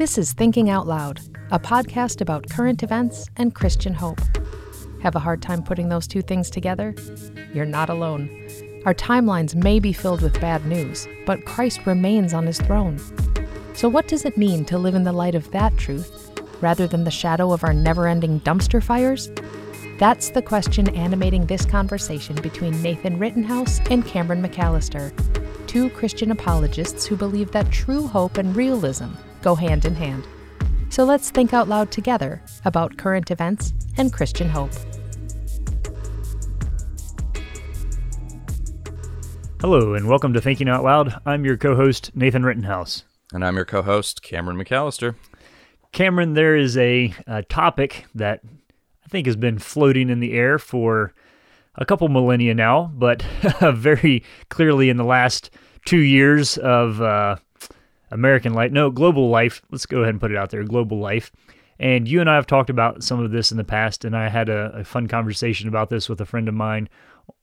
This is Thinking Out Loud, a podcast about current events and Christian hope. Have a hard time putting those two things together? You're not alone. Our timelines may be filled with bad news, but Christ remains on his throne. So, what does it mean to live in the light of that truth rather than the shadow of our never ending dumpster fires? That's the question animating this conversation between Nathan Rittenhouse and Cameron McAllister, two Christian apologists who believe that true hope and realism go hand in hand. So let's think out loud together about current events and Christian hope. Hello, and welcome to Thinking Out Loud. I'm your co host, Nathan Rittenhouse. And I'm your co host, Cameron McAllister. Cameron, there is a, a topic that I think has been floating in the air for a couple millennia now, but very clearly in the last two years of uh, American life, no, global life. Let's go ahead and put it out there global life. And you and I have talked about some of this in the past, and I had a, a fun conversation about this with a friend of mine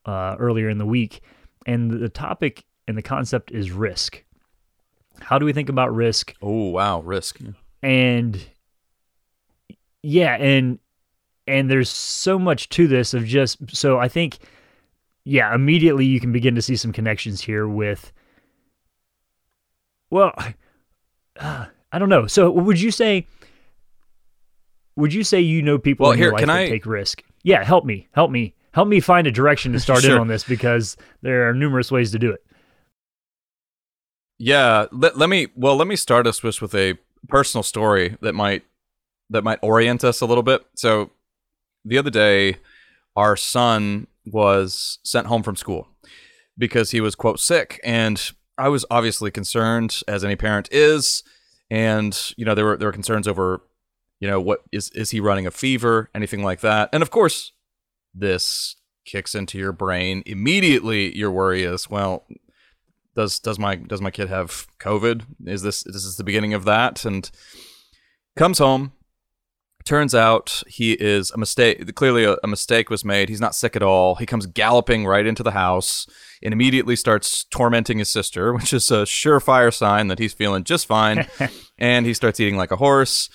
uh, earlier in the week. And the topic and the concept is risk. How do we think about risk? Oh, wow, risk. And yeah, and and there's so much to this of just so I think yeah, immediately you can begin to see some connections here with well, uh, I don't know. So would you say would you say you know people well, in here, your life can that I... take risk? Yeah, help me. Help me. Help me find a direction to start sure. in on this because there are numerous ways to do it. Yeah, let, let me well, let me start us with, with a personal story that might that might orient us a little bit. So the other day, our son was sent home from school because he was quote sick, and I was obviously concerned, as any parent is, and you know there were there were concerns over, you know, what is is he running a fever, anything like that, and of course, this kicks into your brain immediately. Your worry is, well, does does my does my kid have COVID? Is this is this the beginning of that? And comes home, turns out he is a mistake clearly a, a, mistake was made. He's not sick at all. He comes galloping right into the house and immediately starts tormenting his sister which is a surefire sign that he's feeling just fine. And he starts eating like a horse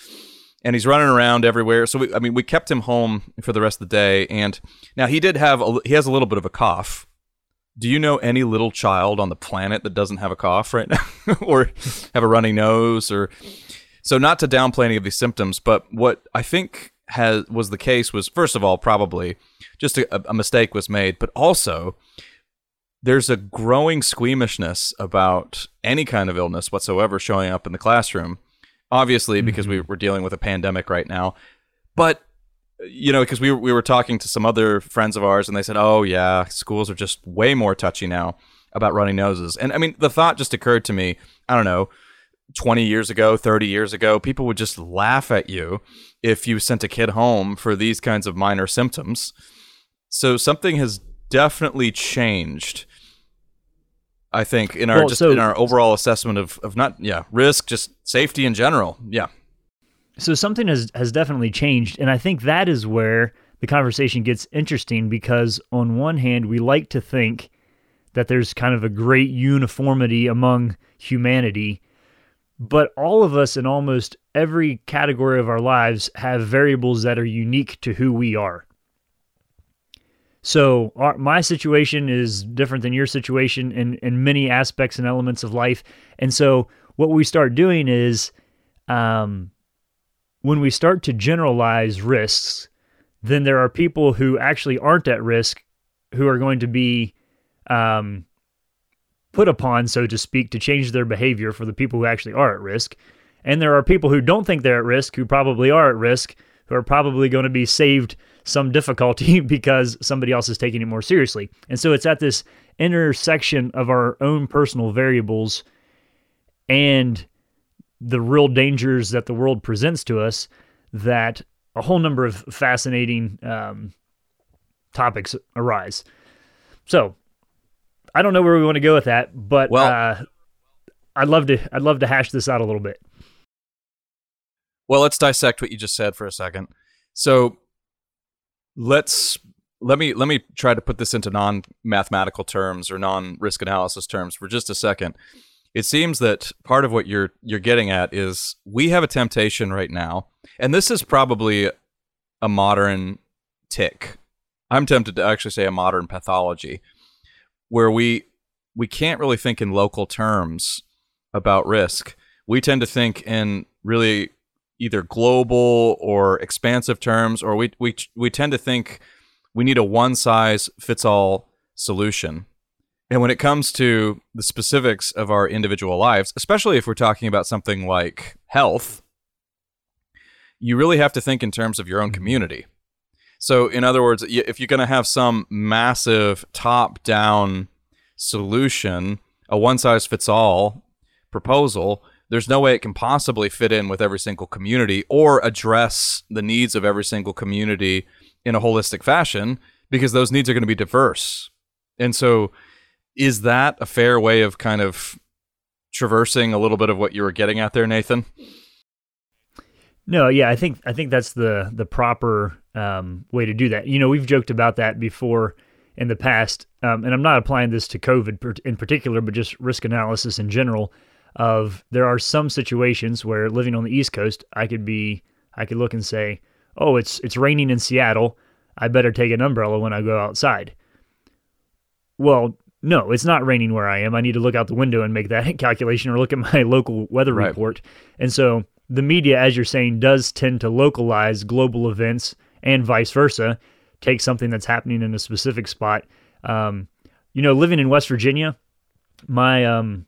and he's running around everywhere. So we, i mean we kept him home for the rest of the day. And now he did have a, he has a little bit of a cough. Do you know any little child on the planet that doesn't have a cough right now or have a running nose or so not to downplay any of these symptoms, but what I think has was the case was first of all probably just a, a mistake was made, but also there's a growing squeamishness about any kind of illness whatsoever showing up in the classroom. Obviously, because mm-hmm. we, we're dealing with a pandemic right now, but you know, because we we were talking to some other friends of ours, and they said, "Oh yeah, schools are just way more touchy now about running noses." And I mean, the thought just occurred to me. I don't know 20 years ago, 30 years ago, people would just laugh at you if you sent a kid home for these kinds of minor symptoms. So something has definitely changed. I think in our well, just so, in our overall assessment of, of not yeah risk just safety in general yeah so something has has definitely changed and I think that is where the conversation gets interesting because on one hand we like to think that there's kind of a great uniformity among humanity but all of us in almost every category of our lives have variables that are unique to who we are. So, our, my situation is different than your situation in, in many aspects and elements of life. And so, what we start doing is um, when we start to generalize risks, then there are people who actually aren't at risk who are going to be um, put upon, so to speak, to change their behavior for the people who actually are at risk. And there are people who don't think they're at risk, who probably are at risk, who are probably going to be saved some difficulty because somebody else is taking it more seriously. And so it's at this intersection of our own personal variables and the real dangers that the world presents to us that a whole number of fascinating um, topics arise. So I don't know where we want to go with that, but well, uh, I'd love to I'd love to hash this out a little bit. Well, let's dissect what you just said for a second. So let's let me let me try to put this into non-mathematical terms or non-risk analysis terms for just a second. it seems that part of what you're you're getting at is we have a temptation right now, and this is probably a modern tic. I'm tempted to actually say a modern pathology, where we we can't really think in local terms about risk. We tend to think in really either global or expansive terms, or we we we tend to think we need a one size fits all solution. And when it comes to the specifics of our individual lives, especially if we're talking about something like health, you really have to think in terms of your own mm-hmm. community. So, in other words, if you're going to have some massive top down solution, a one size fits all proposal, there's no way it can possibly fit in with every single community or address the needs of every single community in a holistic fashion because those needs are going to be diverse. And so, is that a fair way of kind of traversing a little bit of what you were getting at there, Nathan? No, yeah, I think I think that's the the proper um, way to do that. You know, we've joked about that before in the past, um, and I'm not applying this to COVID in particular, but just risk analysis in general. Of there are some situations where living on the East Coast, I could be, I could look and say, oh, it's it's raining in Seattle. I better take an umbrella when I go outside. Well, no, it's not raining where I am. I need to look out the window and make that calculation or look at my local weather right. report. And so the media, as you're saying, does tend to localize global events and vice versa. Take something that's happening in a specific spot. Um, you know, living in West Virginia, my um,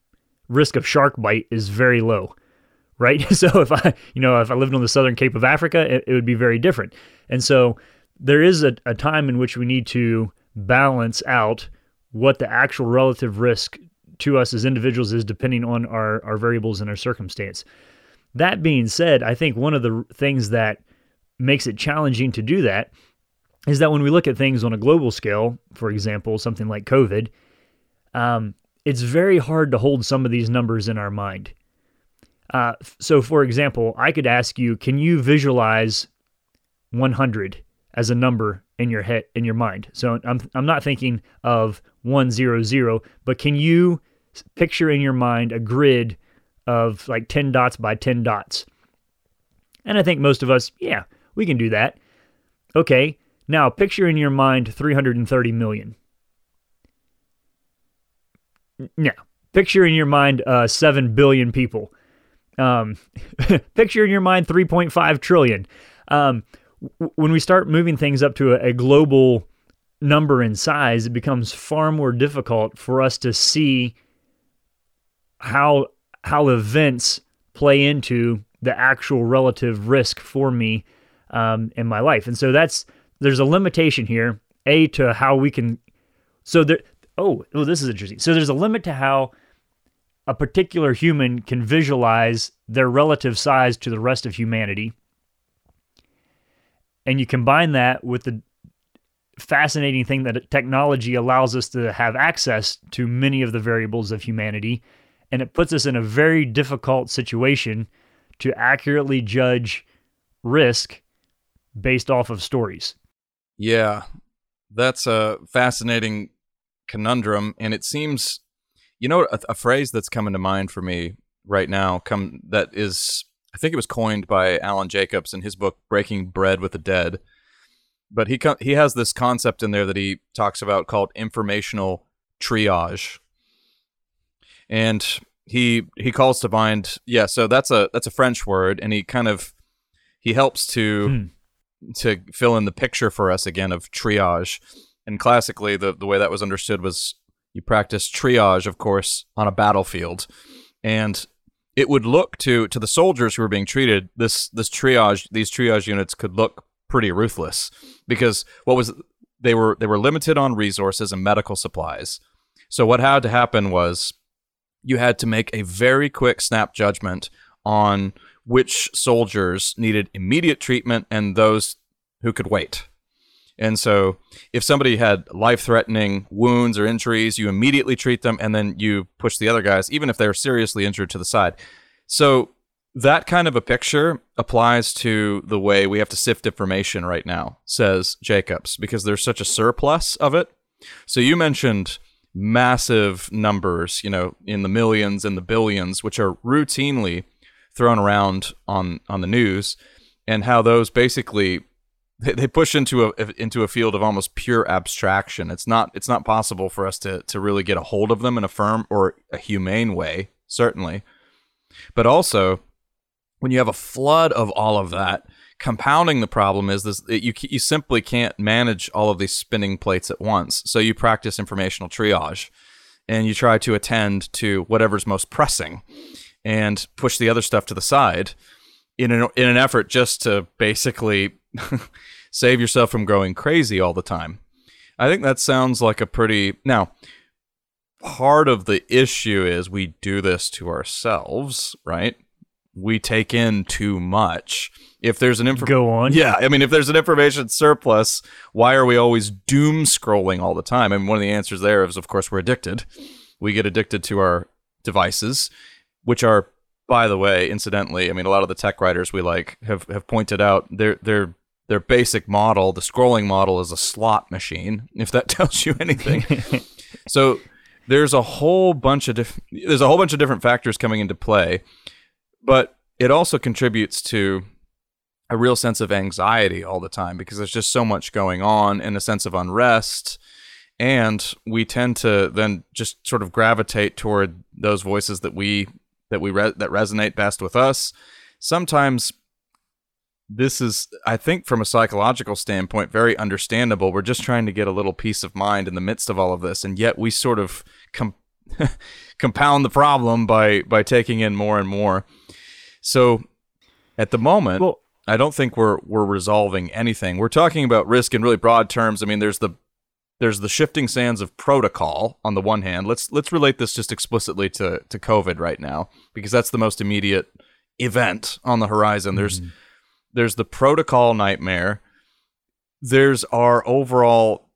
risk of shark bite is very low, right? So if I, you know, if I lived on the southern Cape of Africa, it, it would be very different. And so there is a, a time in which we need to balance out what the actual relative risk to us as individuals is depending on our, our variables and our circumstance. That being said, I think one of the things that makes it challenging to do that is that when we look at things on a global scale, for example, something like COVID, um, it's very hard to hold some of these numbers in our mind. Uh, so, for example, I could ask you, can you visualize 100 as a number in your head in your mind. So I'm I'm not thinking of 100, but can you picture in your mind a grid of like 10 dots by 10 dots? And I think most of us, yeah, we can do that. Okay, now picture in your mind 330 million. Now, picture in your mind uh, 7 billion people. Um, picture in your mind 3.5 trillion. Um, when we start moving things up to a, a global number in size, it becomes far more difficult for us to see how how events play into the actual relative risk for me um, in my life. And so that's there's a limitation here. A to how we can. So there. Oh, oh, this is interesting. So there's a limit to how a particular human can visualize their relative size to the rest of humanity and you combine that with the fascinating thing that technology allows us to have access to many of the variables of humanity and it puts us in a very difficult situation to accurately judge risk based off of stories. Yeah, that's a fascinating conundrum, and it seems, you know, a, a, phrase that's coming to mind for me right now, come that is I think it was coined by Alan Jacobs in his book Breaking Bread with the Dead. But he he has this concept in there that he talks about called informational triage. And he he calls to mind yeah, so that's a that's a French word and he kind of he helps to hmm. To fill in the picture for us again of triage. And classically the the way that was understood was you practice triage of course on a battlefield. And it would look to to the soldiers who were being treated this this triage these triage units could look pretty ruthless because what was they were they were limited on resources and medical supplies so what had to happen was you had to make a very quick snap judgment on which soldiers needed immediate treatment and those who could wait and so if somebody had life threatening wounds or injuries, you immediately treat them and then you push the other guys, even if they're seriously injured, to the side. So that kind of a picture applies to the way we have to sift information right now, says Jacobs, because there's such a surplus of it. So you mentioned massive numbers, you know, in the millions and the billions, which are routinely thrown around on on the news, and how those basically they, push into a into a field of almost pure abstraction. It's not it's not possible for us to to really get a hold of them in a firm or a humane way, certainly. But also, when you have a flood of all of that, compounding the problem is this you you simply can't manage all of these spinning plates at once. So you practice informational triage and you try to attend to whatever's most pressing and push the other stuff to the side in an in an effort just to basically save yourself from going crazy all the time. I think that sounds like a pretty now part of the issue is we do this to ourselves, right? We take in too much. If there's an information go on. Yeah i mean if there's an information surplus why are we always doom scrolling all the time? I and mean, one of the answers there is of course we're addicted. We get addicted to our devices which are by the way incidentally i mean a lot of the tech writers we like have, have pointed out their their their basic model the scrolling model is a slot machine if that tells you anything. So there's a whole bunch of diff- there's a whole bunch of different factors coming into play but it also contributes to a real sense of anxiety all the time because there's just so much going on and a sense of unrest. And we tend to then just sort of gravitate toward those voices that we that we re- that resonate best with us sometimes this is i think from a psychological standpoint very understandable we're just trying to get a little peace of mind in the midst of all of this and yet we sort of com- compound the problem by by taking in more and more so at the moment well, I don't think we're we're resolving anything. We're talking about risk in really broad terms. I mean, there's the there's the shifting sands of protocol on the one hand. Let's let's relate this just explicitly to to COVID right now because that's the most immediate event on the horizon. Mm-hmm. There's there's the protocol nightmare. There's our overall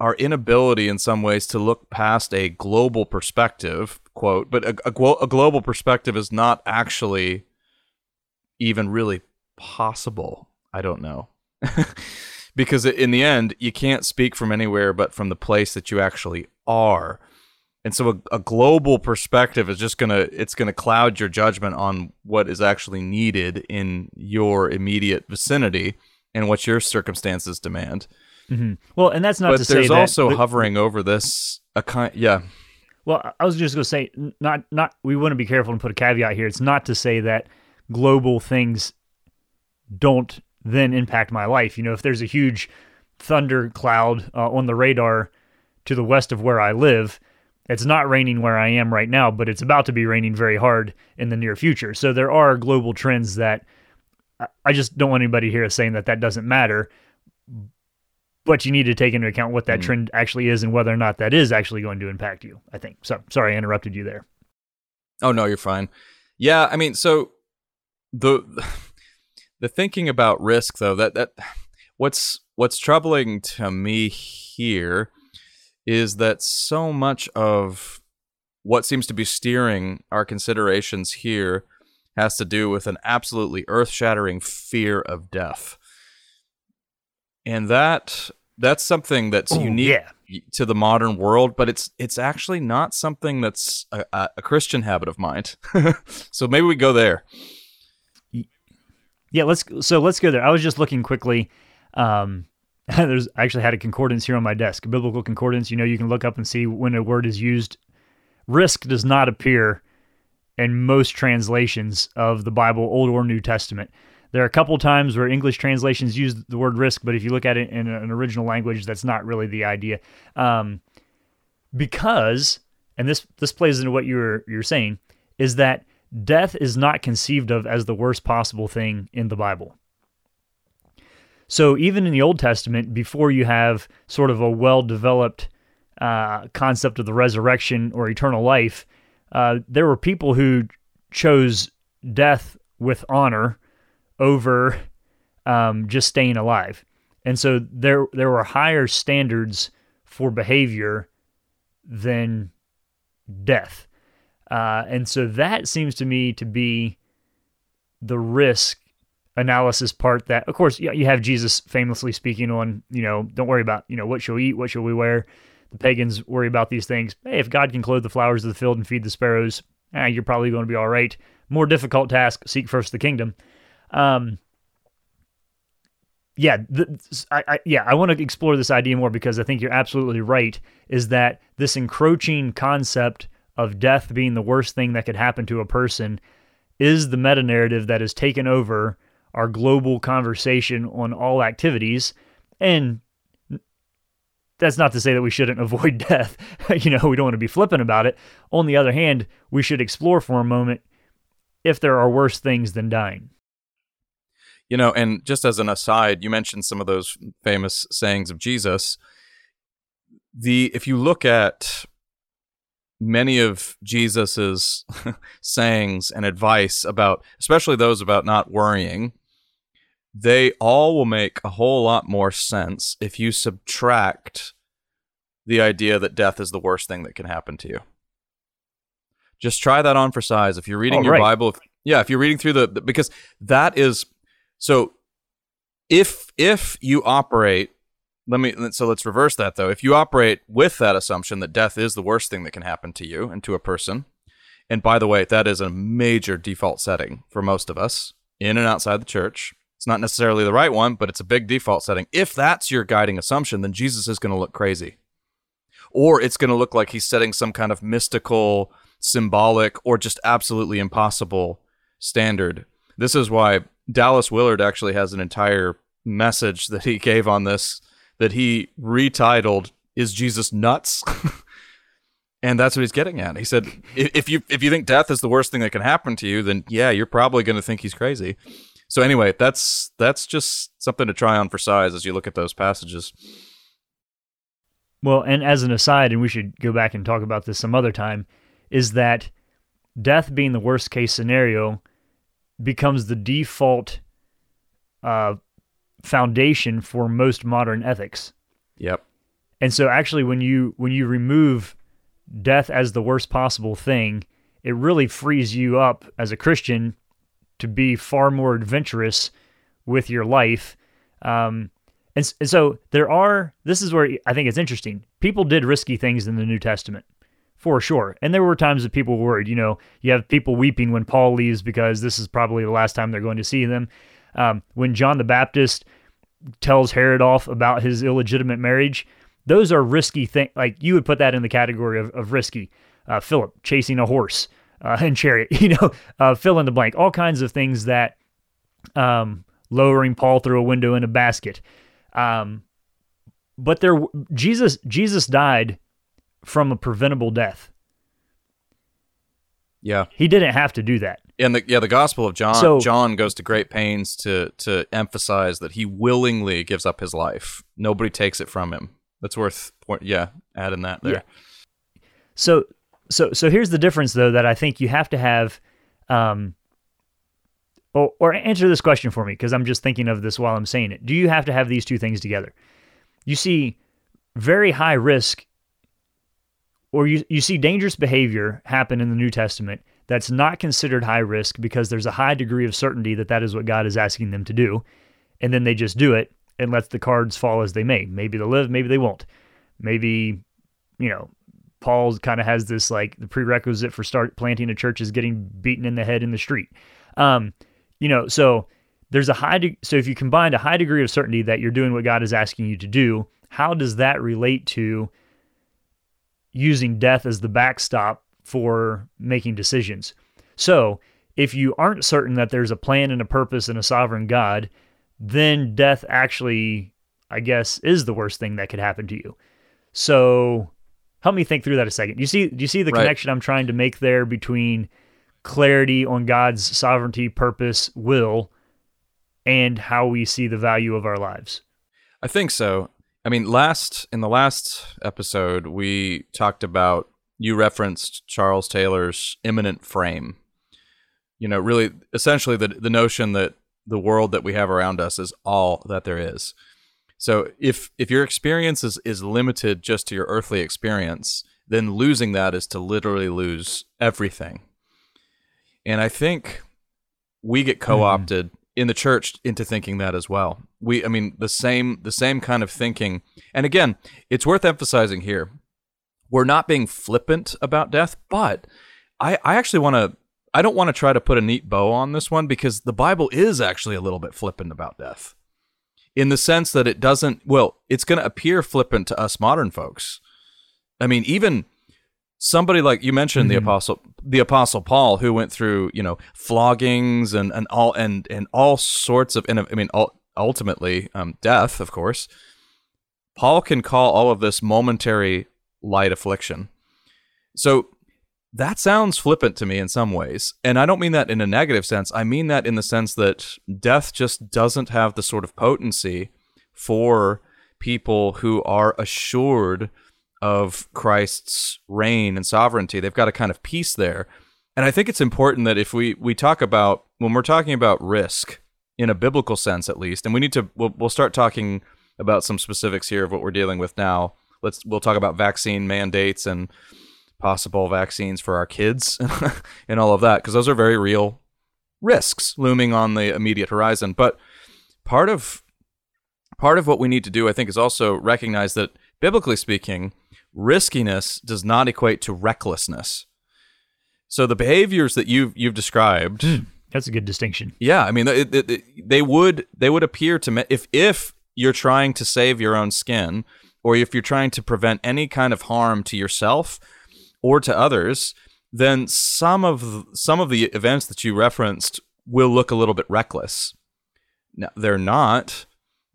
our inability in some ways to look past a global perspective, quote, but a, a, a global perspective is not actually even really possible? I don't know. because in the end, you can't speak from anywhere but from the place that you actually are. And so a, a global perspective is just going to it's going to cloud your judgment on what is actually needed in your immediate vicinity and what your circumstances demand. Mm-hmm. Well, and that's not but to say there's also that, hovering over this a kind yeah. Well, I was just going to say not not we want to be careful and put a caveat here. It's not to say that global things don't then impact my life. You know, if there's a huge thunder cloud uh, on the radar to the west of where I live, it's not raining where I am right now, but it's about to be raining very hard in the near future. So there are global trends that I just don't want anybody here saying that that doesn't matter. But you need to take into account what that mm. trend actually is and whether or not that is actually going to impact you. I think. So sorry, I interrupted you there. Oh no, you're fine. Yeah, I mean, so the the thinking about risk though that that what's what's troubling to me here is that so much of what seems to be steering our considerations here has to do with an absolutely earth-shattering fear of death. And that that's something that's Ooh, unique yeah. to the modern world but it's it's actually not something that's a, a christian habit of mind so maybe we go there yeah, let's so let's go there. I was just looking quickly. Um, there's I actually had a concordance here on my desk, biblical concordance. You know, you can look up and see when a word is used. Risk does not appear in most translations of the Bible, Old or New Testament. There are a couple times where English translations use the word risk, but if you look at it in an original language, that's not really the idea. Um, because, and this this plays into what you're you're saying, is that death is not conceived of as the worst possible thing in the Bible. So even in the Old Testament, before you have sort of a well developed uh, concept of the resurrection or eternal life, uh, there were people who chose death with honor over um, just staying alive. And so there there were higher standards for behavior than death. Uh, and so that seems to me to be the risk analysis part that of course you have Jesus famously speaking on, you know, don't worry about, you know, what shall we eat, what shall we wear. the pagans worry about these things. Hey, if God can clothe the flowers of the field and feed the sparrows, eh, you're probably going to be all right. More difficult task: seek first the kingdom. Um, yeah, the, I, I, yeah, I want to explore this idea more because I think you're absolutely right. Is that this encroaching concept of death being the worst thing that could happen to a person is the meta narrative that has taken over our global conversation on all activities. And that's not to say that we shouldn't avoid death. you know, we don't want to be flippant about it. On the other hand, we should explore for a moment if there are worse things than dying. You know, and just as an aside, you mentioned some of those famous sayings of Jesus. The if you look at many of Jesus's sayings and advice about especially those about not worrying, they all will make a whole lot more sense if you subtract the idea that death is the worst thing that can happen to you. Just try that on for size. If you're reading oh, your right. Bible, if, yeah, if you're reading through the, the because that is so if if you operate let me so let's reverse that though. If you operate with that assumption that death is the worst thing that can happen to you and to a person, and by the way, that is a major default setting for most of us in and outside the church. It's not necessarily the right one, but it's a big default setting. If that's your guiding assumption, then Jesus is going to look crazy. Or it's going to look like he's setting some kind of mystical, symbolic, or just absolutely impossible standard. This is why Dallas Willard actually has an entire message that he gave on this that he retitled "Is Jesus Nuts?" and that's what he's getting at. He said, "If you if you think death is the worst thing that can happen to you, then yeah, you're probably going to think he's crazy." So anyway, that's that's just something to try on for size as you look at those passages. Well, and as an aside, and we should go back and talk about this some other time, is that death being the worst case scenario becomes the default uh, foundation for most modern ethics. Yep. And so actually when you when you remove death as the worst possible thing, it really frees you up as a Christian to be far more adventurous with your life. Um, and, and so there are this is where I think it's interesting. People did risky things in the New Testament for sure. And there were times that people were worried. You know, you have people weeping when Paul leaves because this is probably the last time they're going to see them. Um, when John the Baptist tells Herod off about his illegitimate marriage, those are risky things. Like you would put that in the category of, of risky. Uh, Philip chasing a horse uh, and chariot, you know, uh, fill in the blank. All kinds of things that um, lowering Paul through a window in a basket. Um, but there, Jesus, Jesus died from a preventable death. Yeah. He didn't have to do that. And the yeah, the Gospel of John so, John goes to great pains to to emphasize that he willingly gives up his life. Nobody takes it from him. That's worth yeah, adding that there. Yeah. So so so here's the difference though that I think you have to have um or, or answer this question for me because I'm just thinking of this while I'm saying it. Do you have to have these two things together? You see very high risk or you, you see dangerous behavior happen in the New Testament that's not considered high risk because there's a high degree of certainty that that is what God is asking them to do. And then they just do it and let the cards fall as they may. Maybe they'll live, maybe they won't. Maybe, you know, Paul kind of has this like the prerequisite for start planting a church is getting beaten in the head in the street. Um, you know, so there's a high, de- so if you combine a high degree of certainty that you're doing what God is asking you to do, how does that relate to using death as the backstop for making decisions. So, if you aren't certain that there's a plan and a purpose and a sovereign God, then death actually, I guess, is the worst thing that could happen to you. So, help me think through that a second. You see do you see the right. connection I'm trying to make there between clarity on God's sovereignty, purpose, will, and how we see the value of our lives? I think so. I mean, last in the last episode, we talked about you referenced Charles Taylor's immanent frame. You know, really, essentially, the the notion that the world that we have around us is all that there is. So, if if your experience is, is limited just to your earthly experience, then losing that is to literally lose everything. And I think we get co opted mm-hmm in the church into thinking that as well. We, I mean, the same the same kind of thinking. And again, it's worth emphasizing here. We're not being flippant about death, but I, I actually want to. I don't want to try to put a neat bow on this one because the Bible is actually a little bit flippant about death, in the sense that it doesn't. Well, it's going to appear flippant to us modern folks. I mean, even somebody like you mentioned mm-hmm. the apostle the apostle paul who went through you know floggings and and all and and all sorts of and i mean ultimately um, death of course. Paul can call all of this momentary light affliction. So that sounds flippant to me in some ways and i don't mean that in a negative sense. I mean that in the sense that death just doesn't have the sort of potency for people who are assured of Christ's reign and sovereignty. They've got a kind of peace there. And I think it's important that if we we talk about when we're talking about risk in a biblical sense at least, and we need to we'll, we'll start talking about some specifics here of what we're dealing with now. Let's we'll talk about vaccine mandates and possible vaccines for our kids and all of that because those are very real risks looming on the immediate horizon. But part of part of what we need to do, I think, is also recognize that biblically speaking, riskiness does not equate to recklessness. So the behaviors that you've you've described, mm, that's a good distinction. Yeah, I mean, it, it, it, they would they would appear to me if if you're trying to save your own skin, or if you're trying to prevent any kind of harm to yourself or to others, then some of some of the events that you referenced will look a little bit reckless. Now, they're not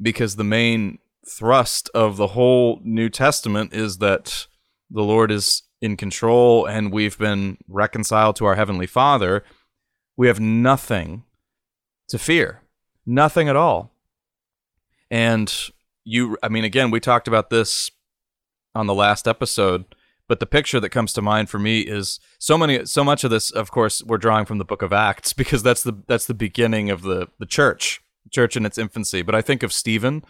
because the main thrust of the whole New Testament is that the Lord is in control and we've been reconciled to our Heavenly Father, we have nothing to fear. Nothing at all. And you, I mean, again, we talked about this on the last episode, but the picture that comes to mind for me is so many, so much of this, of course, we're drawing from the book of Acts because that's the, that's the beginning of the, the church, church in its infancy. But I think of Stephen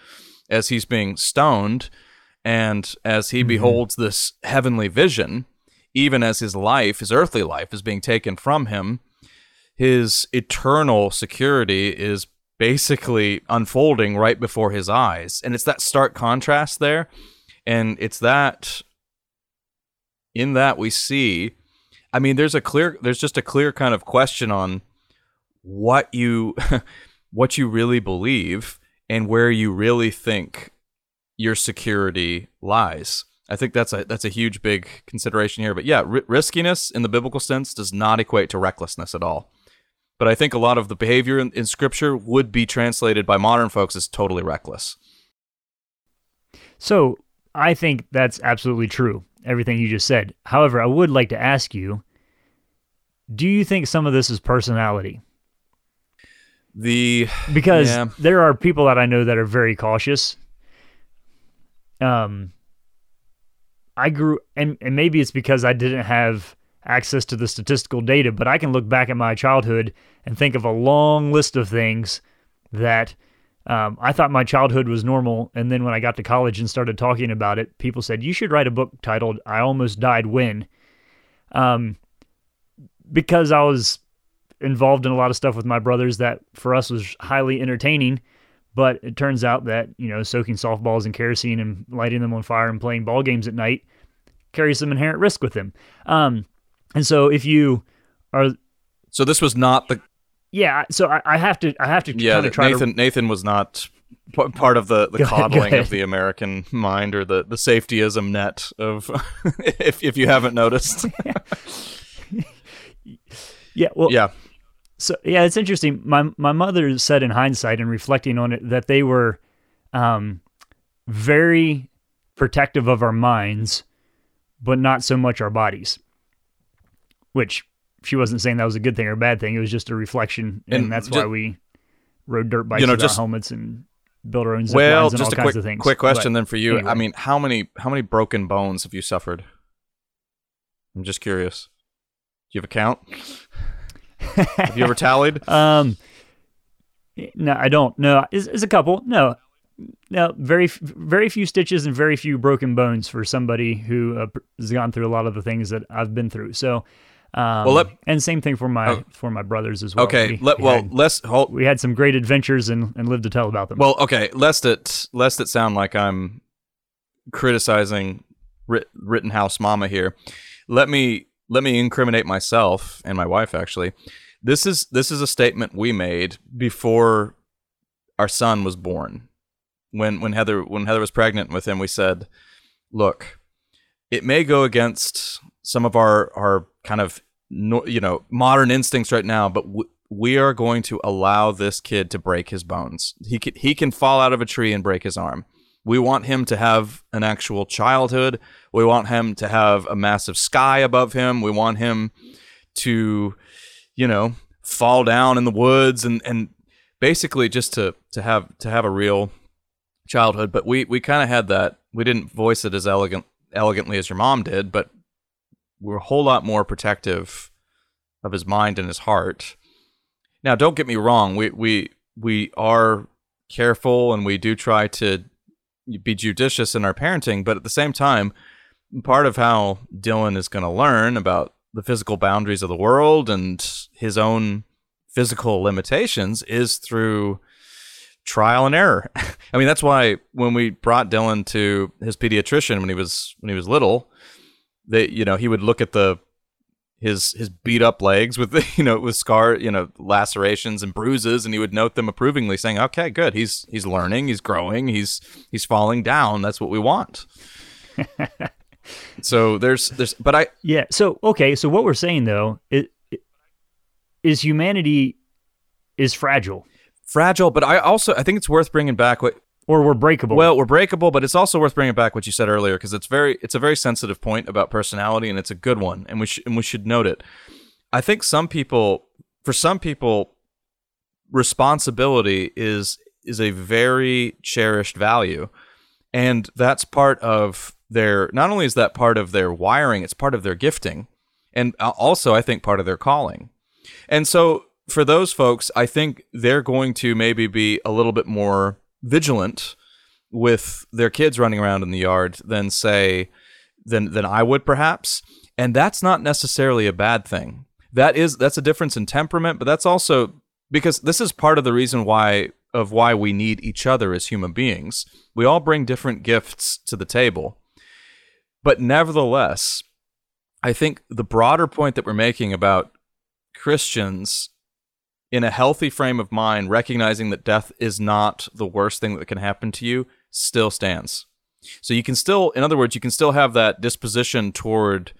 as he's being stoned and as he mm-hmm. beholds this heavenly vision, even as his life, his earthly life, is being taken from him, his eternal security is basically unfolding right before his eyes. And it's that stark contrast there. And it's that, in that we see, I mean, there's a clear, there's just a clear kind of question on what you, what you really believe and where you really think your security lies. I think that's a that's a huge big consideration here. But yeah, r- riskiness in the biblical sense does not equate to recklessness at all. But I think a lot of the behavior in, in Scripture would be translated by modern folks as totally reckless. So I think that's absolutely true. Everything you just said. However, I would like to ask you: Do you think some of this is personality? The because yeah. there are people that I know that are very cautious. Um, I grew and and maybe it's because I didn't have access to the statistical data, but I can look back at my childhood and think of a long list of things that um, I thought my childhood was normal. And then when I got to college and started talking about it, people said, You should write a book titled I Almost Died When. Um, because I was involved in a lot of stuff with my brothers that for us was highly entertaining. But it turns out that, you know, soaking softballs in kerosene and lighting them on fire and playing ball games at night carries some inherent risk with them. Um, and so if you are. So this was not the. Yeah. So I, I have to, I have to yeah, try Nathan, to... Nathan was not part of the, the coddling of the American mind or the, the safetyism net of, if, if you haven't noticed. yeah. Well, yeah. So yeah, it's interesting. My my mother said in hindsight and reflecting on it that they were um, very protective of our minds, but not so much our bodies. Which she wasn't saying that was a good thing or a bad thing. It was just a reflection, and, and that's just, why we rode dirt bikes you know, with just, our helmets and built our own zip well, lines and all kinds quick, of things. Quick question but then for you. Anyway. I mean, how many how many broken bones have you suffered? I'm just curious. Do you have a count? Have you ever tallied? Um, no, I don't. No, it's, it's a couple. No, no, very very few stitches and very few broken bones for somebody who uh, has gone through a lot of the things that I've been through. So, Um, Well, let- and same thing for my Oh. for my brothers as well. Okay, We- let, we well, had, let's hold. we had some great adventures and, and lived to tell about them. Well, okay, lest it lest it sound like I'm criticizing Rit- Rittenhouse Mama here. Let me let me incriminate myself and my wife. Actually, this is this is a statement we made before our son was born. When when Heather when Heather was pregnant with him, we said, "Look, it may go against some of our our kind of you know modern instincts right now, but w- we are going to allow this kid to break his bones. He can, he can fall out of a tree and break his arm. We want him to have an actual childhood. We want him to have a massive sky above him. We want him to, you know, fall down in the woods and and basically just to to have to have a real childhood. But we we kind of had that. We didn't voice it as elegant elegantly as your mom did, but we're a whole lot more protective of his mind and his heart. Now, don't get me wrong. We we we are careful and we do try to be judicious in our parenting, but at the same time, part of how Dylan is going to learn about the physical boundaries of the world and his own physical limitations is through trial and error. I mean, that's why when we brought Dylan to his pediatrician when he was when he was little, they you know, he would look at the his his beat up legs with the, you know with scar you know lacerations and bruises and he would note them approvingly saying okay good he's he's learning he's growing he's he's falling down that's what we want so there's there's but i yeah. So okay. So what we're saying though is, is humanity is fragile fragile but i also i think it's worth bringing back what or we're breakable. Well, we're breakable, but it's also worth bringing back what you said earlier because it's very it's a very sensitive point about personality, and it's a good one, and we should and we should note it. I think some people, for some people, responsibility is is a very cherished value, and that's part of their. Not only is that part of their wiring, it's part of their gifting, and also I think part of their calling, and so. For those folks, I think they're going to maybe be a little bit more vigilant with their kids running around in the yard than say than than I would perhaps. And that's not necessarily a bad thing. That is that's a difference in temperament but that's also because this is part of the reason why of why we need each other as human beings. We all bring different gifts to the table. But nevertheless I think the broader point that we're making about Christians in a healthy frame of mind, recognizing that death is not the worst thing that can happen to you, still stands. So you can still, in other words, you can still have that disposition toward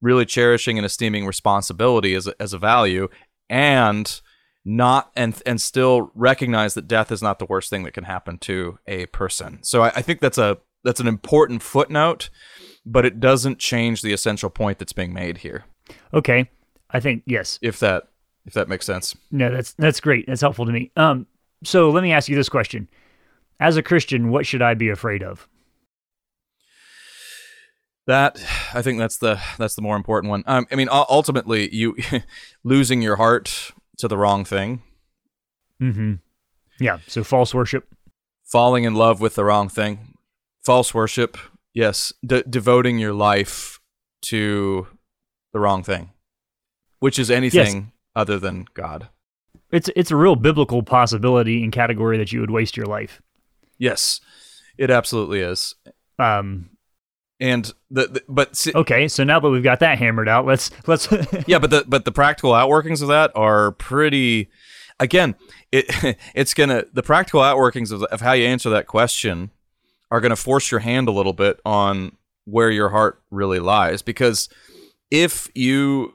really cherishing and esteeming responsibility as a, as a value, and not and and still recognize that death is not the worst thing that can happen to a person. So I, I think that's a that's an important footnote, but it doesn't change the essential point that's being made here. okay. I think yes. If that if that makes sense. No, that's that's great. That's helpful to me. Um, so let me ask you this question: As a Christian, what should I be afraid of? That I think that's the that's the more important one. Um, I mean, ultimately, you losing your heart to the wrong thing, Mm-hmm. Yeah. So false worship. falling in love with the wrong thing, false worship. Yes, de- devoting your life to the wrong thing, which is anything other than God. It's it's a real biblical possibility and category that you would waste your life. Yes, it absolutely is. Um, And the, the but see, okay, so now that we've got that hammered out, let's let's yeah, but the but the practical outworkings of that are pretty. Again, it it's gonna the practical outworkings of, of how you answer that question are gonna force your hand a little bit on where your heart really lies because if you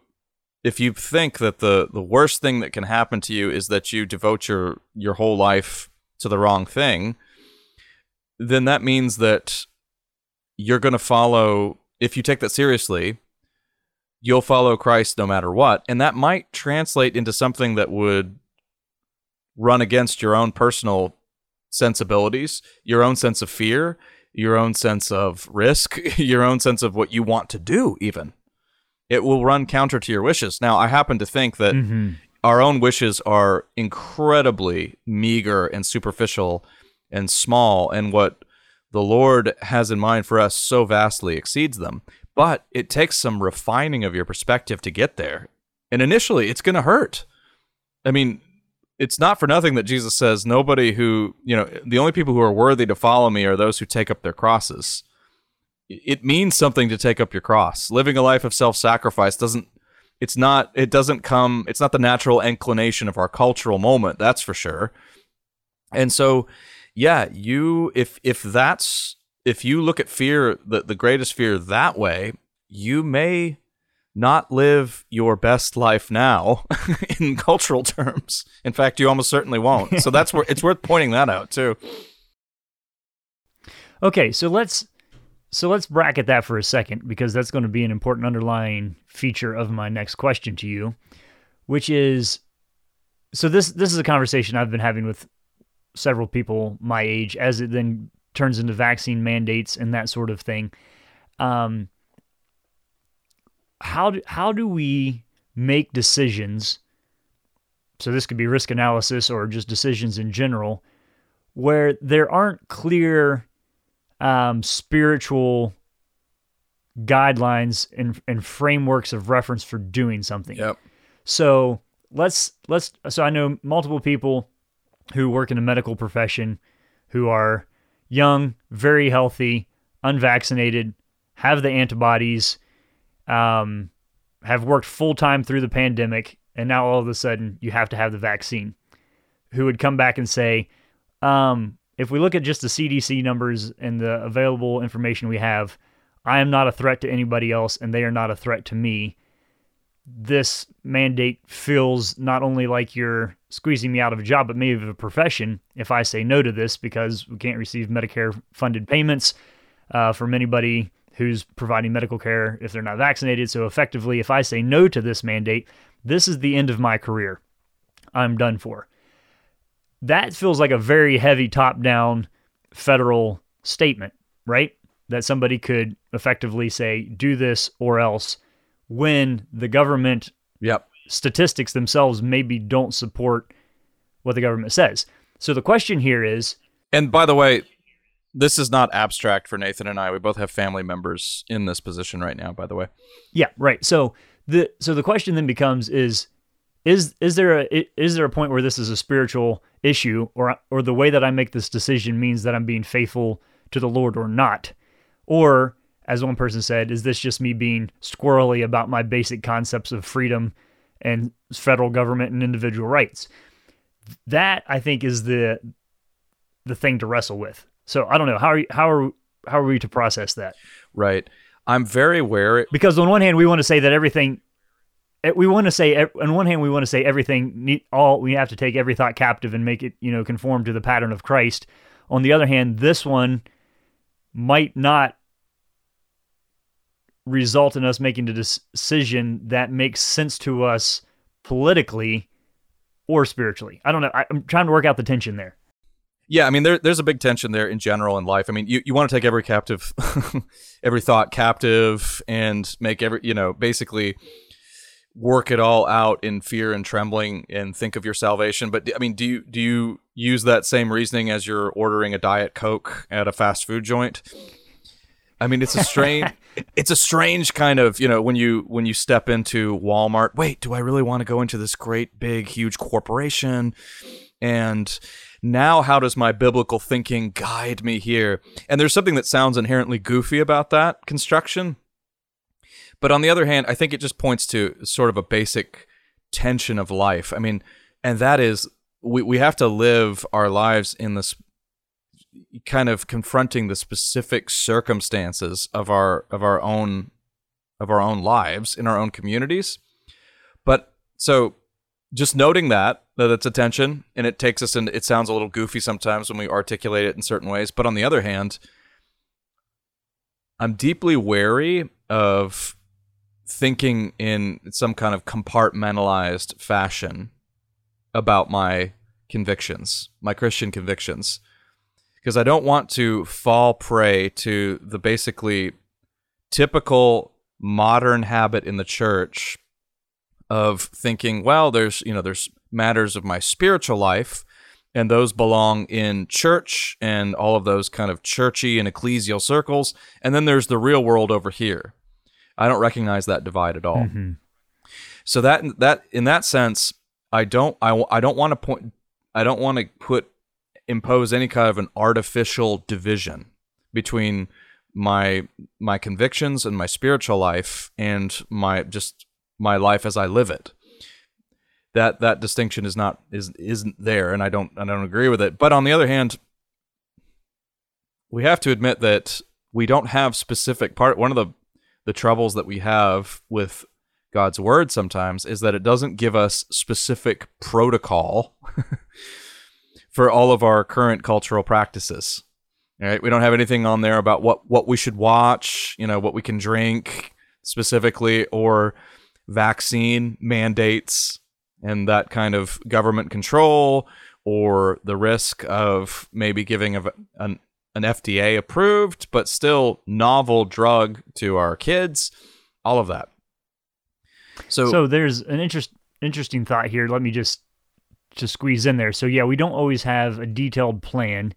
if you think that the the worst thing that can happen to you is that you devote your your whole life to the wrong thing then that means that you're going to follow if you take that seriously you'll follow Christ no matter what. And that might translate into something that would run against your own personal sensibilities your own sense of fear your own sense of risk your own sense of what you want to do even it will run counter to your wishes now i happen to think that Mhm. our own wishes are incredibly meager and superficial and small, and what the Lord has in mind for us so vastly exceeds them. but it takes some refining of your perspective to get there. And initially, it's going to hurt. I mean, it's not for nothing that Jesus says, nobody who, you know, the only people who are worthy to follow me are those who take up their crosses. It means something to take up your cross. Living a life of self sacrifice doesn't, it's not, it doesn't come, it's not the natural inclination of our cultural moment, that's for sure. And so, yeah, you, if, if that's, if you look at fear, the, the greatest fear that way, you may not live your best life now in cultural terms. In fact, you almost certainly won't. So that's where it's worth pointing that out too. Okay, so let's so let's bracket that for a second because that's going to be an important underlying feature of my next question to you, which is so this this is a conversation I've been having with several people my age as it then turns into vaccine mandates and that sort of thing. Um, how do, how do we make decisions? So this could be risk analysis or just decisions in general, where there aren't clear um, spiritual guidelines and, and frameworks of reference for doing something. Yep. So let's let's so I know multiple people who work in the medical profession who are young, very healthy, unvaccinated, have the antibodies, um, have worked full time through the pandemic, and now all of a sudden you have to have the vaccine, who would come back and say, um, if we look at just the CDC numbers and the available information we have, I am not a threat to anybody else, and they are not a threat to me. This mandate feels not only like you're squeezing me out of a job, but maybe of a profession if I say no to this because we can't receive Medicare funded payments uh, from anybody who's providing medical care if they're not vaccinated. So effectively, if I say no to this mandate, this is the end of my career. I'm done for. That feels like a very heavy top down federal statement, right? That somebody could effectively say, do this or else when the government yep. statistics themselves maybe don't support what the government says. So the question here is And by the way, this is not abstract for Nathan and I. We both have family members in this position right now, by the way. Yeah, right. So the so the question then becomes is is is there a is there a point where this is a spiritual issue or or the way that I make this decision means that I'm being faithful to the Lord or not? Or as one person said, is this just me being squirrely about my basic concepts of freedom and federal government and individual rights? That I think is the the thing to wrestle with. So I don't know how are you, how are how are we to process that? Right. I'm very aware. because on one hand we want to say that everything Eh, we want to say on one hand we want to say everything all we have to take every thought captive and make it you know conform to the pattern of Christ. On the other hand, this one might not result in us making a decision that makes sense to us politically or spiritually. I don't know. I, I'm trying to work out the tension there. Yeah, I mean, there, there's a big tension there in general in life. I mean, you, you want to take every captive, every thought captive, and make every, you know, basically work it all out in fear and trembling and think of your salvation. But I mean, do you do you use that same reasoning as you're ordering a diet coke at a fast food joint? I mean, it's a strange, it's a strange kind of, you know, when you when you step into Walmart. Wait, do I really want to go into this great big huge corporation? And now how does my biblical thinking guide me here? And there's something that sounds inherently goofy about that construction. But on the other hand, I think it just points to sort of a basic tension of life. I mean, and that is we, we have to live our lives in this kind of confronting the specific circumstances of our of our own of our own lives in our own communities. But so just noting that that it's a tension and it takes us and it sounds a little goofy sometimes when we articulate it in certain ways but on the other hand i'm deeply wary of thinking in some kind of compartmentalized fashion about my convictions my christian convictions because i don't want to fall prey to the basically typical modern habit in the church of thinking, well, there's you know there's matters of my spiritual life, and those belong in church and all of those kind of churchy and ecclesial circles, and then there's the real world over here. I don't recognize that divide at all. Mm-hmm. So that that in that sense, I don't I, I don't want to point I don't want to put impose any kind of an artificial division between my my convictions and my spiritual life and my just my life as I live it. That that distinction is not is isn't there, and I don't I don't agree with it. But on the other hand, we have to admit that we don't have specific part. One of the the troubles that we have with God's word sometimes is that it doesn't give us specific protocol for all of our current cultural practices. Right? We don't have anything on there about what what we should watch, you know, what we can drink specifically or vaccine mandates and that kind of government control or the risk of maybe giving a, an an FDA approved but still novel drug to our kids, all of that. So, so there's an interest interesting thought here. Let me just to squeeze in there. So yeah, we don't always have a detailed plan,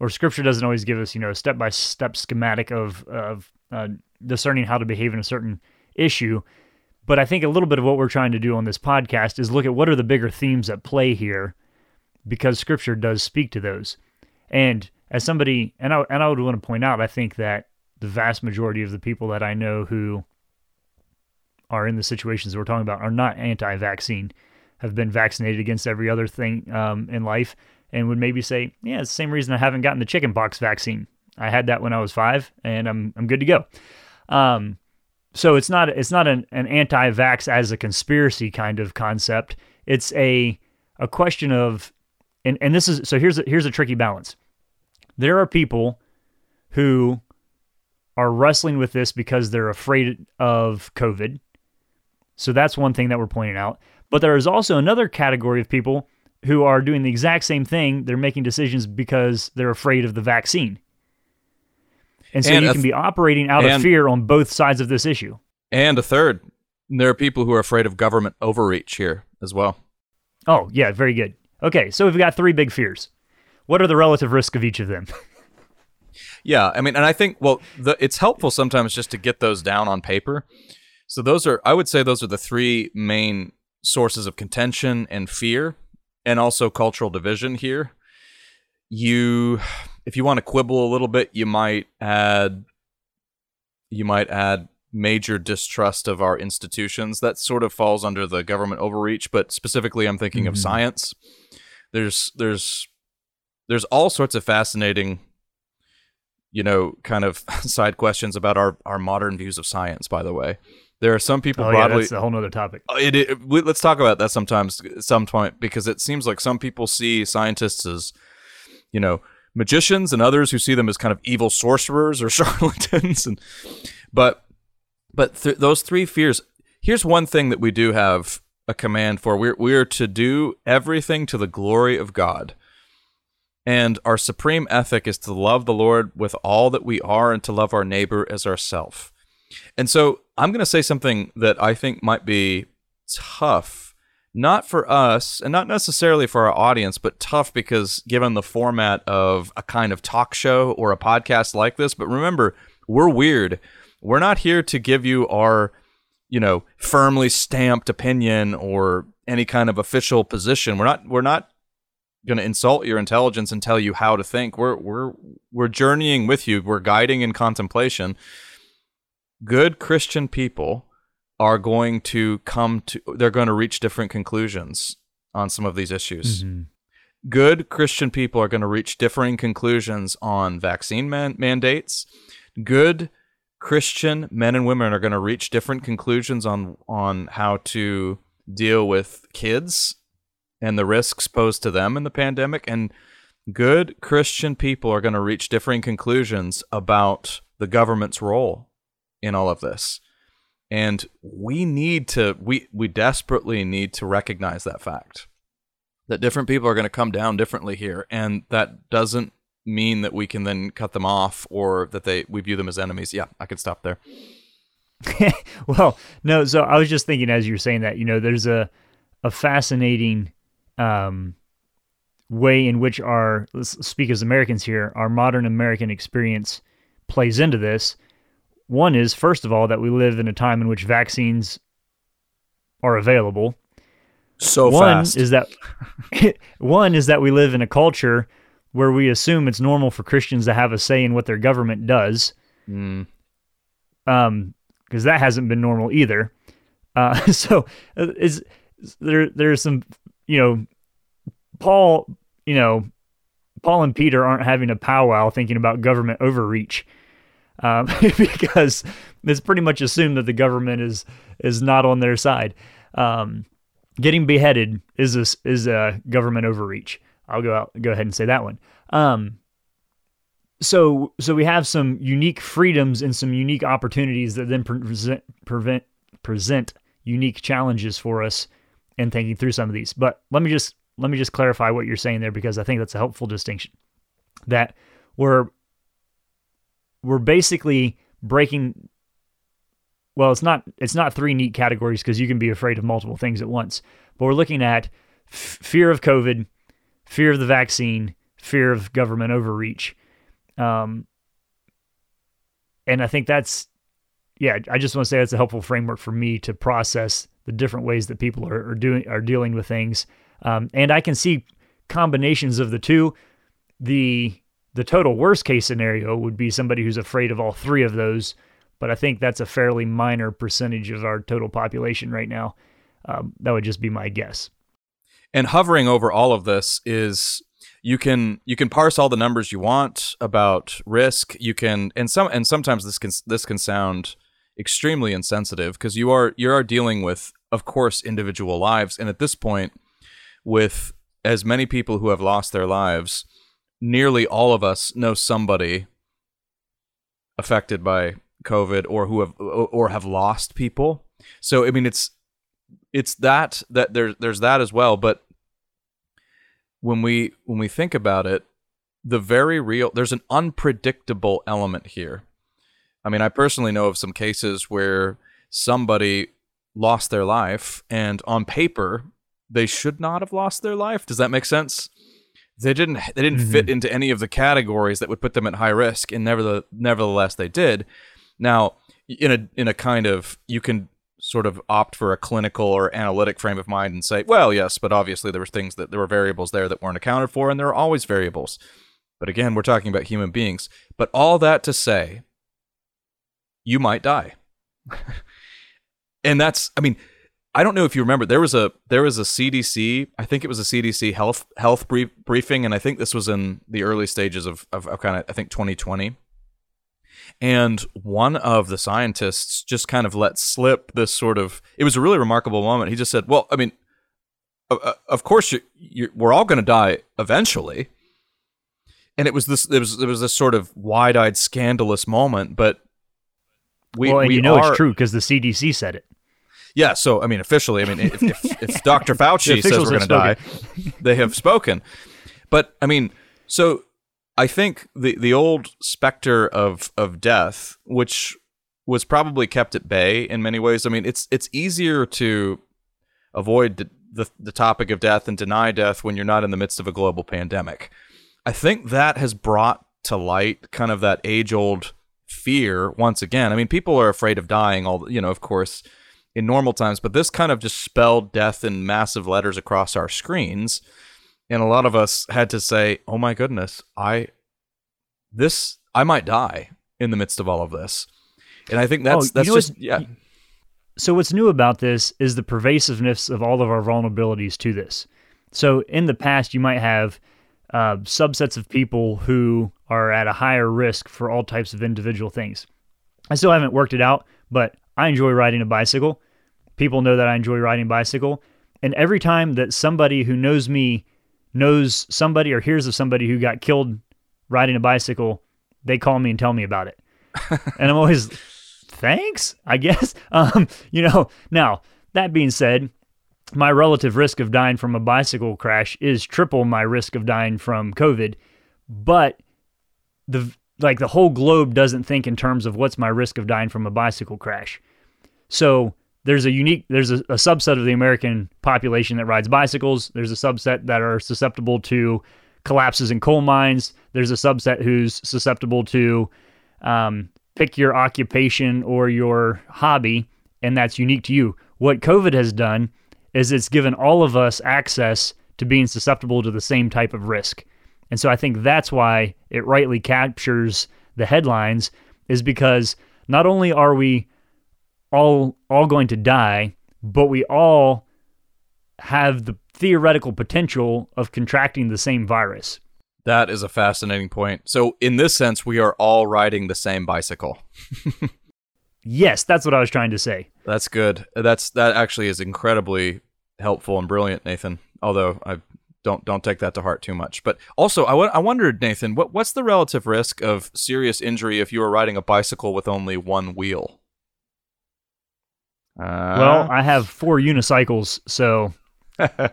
or Scripture doesn't always give us you know a step by step schematic of of uh, discerning how to behave in a certain issue. But I think a little bit of what we're trying to do on this podcast is look at what are the bigger themes at play here, because Scripture does speak to those. And as somebody, and I and I would want to point out, I think that the vast majority of the people that I know who are in the situations that we're talking about are not anti-vaccine, have been vaccinated against every other thing um, in life, and would maybe say, yeah, it's the same reason I haven't gotten the chickenpox vaccine. I had that when I was five, and I'm I'm good to go. Um, so it's not it's not an, an anti-vax as a conspiracy kind of concept. It's a a question of, and and this is so here's a, here's a tricky balance. There are people who are wrestling with this because they're afraid of COVID so that's one thing that we're pointing out. But there is also another category of people who are doing the exact same thing. They're making decisions because they're afraid of the vaccine. And so and you can th- be operating out of fear on both sides of this issue. And a third, there are people who are afraid of government overreach here as well. Oh, yeah, very good. Okay, so we've got three big fears. What are the relative risks of each of them? yeah, I mean, and I think, well, the, it's helpful sometimes just to get those down on paper so those are, I would say, those are the three main sources of contention and fear, and also cultural division here. You, if you want to quibble a little bit, you might add, you might add major distrust of our institutions. That sort of falls under the government overreach, but specifically, I'm thinking mm-hmm. of science. There's, there's, there's all sorts of fascinating you know, kind of side questions about our, our modern views of science, by the way. There are some people oh, broadly. Yeah, that's a whole other topic. Uh, it, it, let's talk about that sometimes, some point, because it seems like some people see scientists as, you know, magicians, and others who see them as kind of evil sorcerers or charlatans. And but but th- those three fears. Here's one thing that we do have a command for. We're we're to do everything to the glory of God. And our supreme ethic is to love the Lord with all that we are and to love our neighbor as ourself. And so I'm going to say something that I think might be tough, not for us and not necessarily for our audience, but tough because given the format of a kind of talk show or a podcast like this. But remember, we're weird. We're not here to give you our, you know, firmly stamped opinion or any kind of official position. We're not we're not going to insult your intelligence and tell you how to think. We're we're we're journeying with you. We're guiding in contemplation good Christian people are going to come to, they're going to reach different conclusions on some of these issues. Mm-hmm. Good Christian people are going to reach differing conclusions on vaccine man- mandates. Good Christian men and women are going to reach different conclusions on on how to deal with kids and the risks posed to them in the pandemic and good Christian people are going to reach differing conclusions about the government's role in all of this. And we need to we we desperately need to recognize that fact. That different people are going to come down differently here and that doesn't mean that we can then cut them off or that they we view them as enemies. Yeah, I could stop there. well, no, so I was just thinking as you're saying that, you know, there's a a fascinating um, way in which our let's speak as Americans here, our modern American experience plays into this one is, first of all, that we live in a time in which vaccines are available. So one fast. is that one is that we live in a culture where we assume it's normal for Christians to have a say in what their government does. Mm. Um, because that hasn't been normal either. Uh, so uh, is there there's some you know Paul you know Paul and Peter aren't having a powwow thinking about government overreach um, because it's pretty much assumed that the government is is not on their side. Um, getting beheaded is a, is a government overreach. I'll go out go ahead and say that one. Um, so so we have some unique freedoms and some unique opportunities that then present prevent present unique challenges for us in thinking through some of these. But let me just let me just clarify what you're saying there because I think that's a helpful distinction. That we're we're basically breaking well, it's not it's not three neat categories because you can be afraid of multiple things at once. But we're looking at f- fear of COVID, fear of the vaccine, fear of government overreach. Um, and I think that's, yeah, I just want to say that's a helpful framework for me to process the different ways that people are, are doing are dealing with things. Um, and I can see combinations of the two. The the total worst case scenario would be somebody who's afraid of all three of those, but I think that's a fairly minor percentage of our total population right now. Um, that would just be my guess. And hovering over all of this is you can you can parse all the numbers you want about risk. You can and some and sometimes this can this can sound extremely insensitive because you are you are dealing with of course individual lives. And at this point with as many people who have lost their lives nearly all of us know somebody affected by covid or who have or have lost people. So i mean it's it's that that there's there's that as well. But when we when we think about it the very real there's an unpredictable element here I mean, I personally know of some cases where somebody lost their life, and on paper, they should not have lost their life. Does that make sense? They didn't. They didn't mm-hmm. fit into any of the categories that would put them at high risk, and nevertheless, nevertheless, they did. Now, in a in a kind of you can sort of opt for a clinical or analytic frame of mind and say, well, yes, but obviously there were things that there were variables there that weren't accounted for, and there are always variables. But again, we're talking about human beings. But all that to say you might die. and that's I mean, I don't know if you remember there was a there was a CDC, I think it was a CDC health health brief, briefing and I think this was in the early stages of of, of kind of I think 2020. And one of the scientists just kind of let slip this sort of it was a really remarkable moment. He just said, "Well, I mean, of course you, you we're all going to die eventually." And it was this it was it was this sort of wide-eyed scandalous moment, but we, well, and we you know are, it's true because the CDC said it. Yeah, so I mean, officially, I mean, if, if, if Dr. Fauci says we're going to die, they have spoken. But I mean, so I think the the old specter of of death, which was probably kept at bay in many ways. I mean, it's it's easier to avoid the the topic of death and deny death when you're not in the midst of a global pandemic. I think that has brought to light kind of that age old fear once again. I mean, people are afraid of dying all, you know, of course, in normal times, but this kind of just spelled death in massive letters across our screens. And a lot of us had to say, "Oh my goodness, I this I might die in the midst of all of this." And I think that's oh, that's just yeah. So what's new about this is the pervasiveness of all of our vulnerabilities to this. So in the past, you might have uh, subsets of people who are at a higher risk for all types of individual things. I still haven't worked it out, but I enjoy riding a bicycle. People know that I enjoy riding a bicycle. And every time that somebody who knows me knows somebody or hears of somebody who got killed riding a bicycle, they call me and tell me about it. and I'm always, thanks, I guess. Um, you know, now that being said, my relative risk of dying from a bicycle crash is triple my risk of dying from COVID. But the like the whole globe doesn't think in terms of what's my risk of dying from a bicycle crash. So there's a unique there's a, a subset of the American population that rides bicycles. There's a subset that are susceptible to collapses in coal mines. There's a subset who's susceptible to um, pick your occupation or your hobby, and that's unique to you. What COVID has done is it's given all of us access to being susceptible to the same type of risk. And so I think that's why it rightly captures the headlines is because not only are we all all going to die, but we all have the theoretical potential of contracting the same virus. That is a fascinating point. So, in this sense, we are all riding the same bicycle. yes, that's what I was trying to say. That's good. That's that actually is incredibly helpful and brilliant, Nathan. Although I don't don't take that to heart too much. But also, I, w- I wondered, Nathan, what what's the relative risk of serious injury if you are riding a bicycle with only one wheel? Uh, well, I have four unicycles, so I,